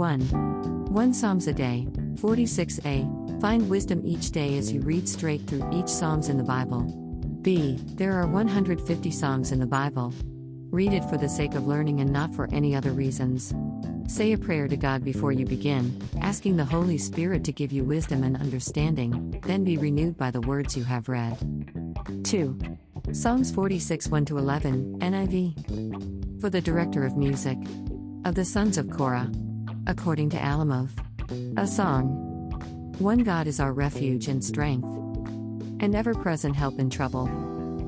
1. 1 Psalms a day, 46a. Find wisdom each day as you read straight through each Psalms in the Bible. B. There are 150 songs in the Bible. Read it for the sake of learning and not for any other reasons. Say a prayer to God before you begin, asking the Holy Spirit to give you wisdom and understanding, then be renewed by the words you have read. 2. Psalms 46 1 11, NIV. For the director of music. Of the sons of Korah. According to Alamoth. A song. One God is our refuge and strength. And ever present help in trouble.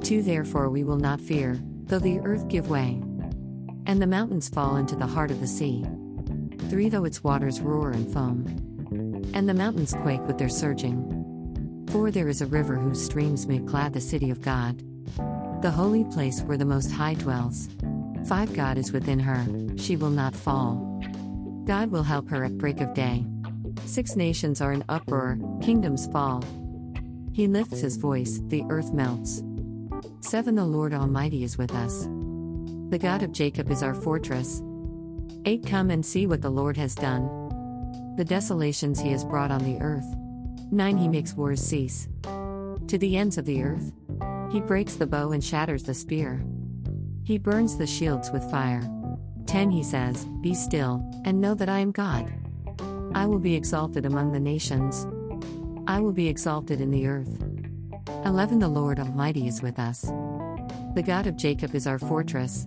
Two Therefore we will not fear, though the earth give way. And the mountains fall into the heart of the sea. 3 Though its waters roar and foam. And the mountains quake with their surging. 4 There is a river whose streams make glad the city of God. The holy place where the Most High dwells. 5 God is within her, she will not fall. God will help her at break of day. 6 Nations are in uproar, kingdoms fall. He lifts his voice, the earth melts. 7 The Lord Almighty is with us. The God of Jacob is our fortress. 8 Come and see what the Lord has done. The desolations he has brought on the earth. 9 He makes wars cease. To the ends of the earth. He breaks the bow and shatters the spear. He burns the shields with fire. 10 He says, Be still, and know that I am God. I will be exalted among the nations. I will be exalted in the earth. 11 The Lord Almighty is with us. The God of Jacob is our fortress.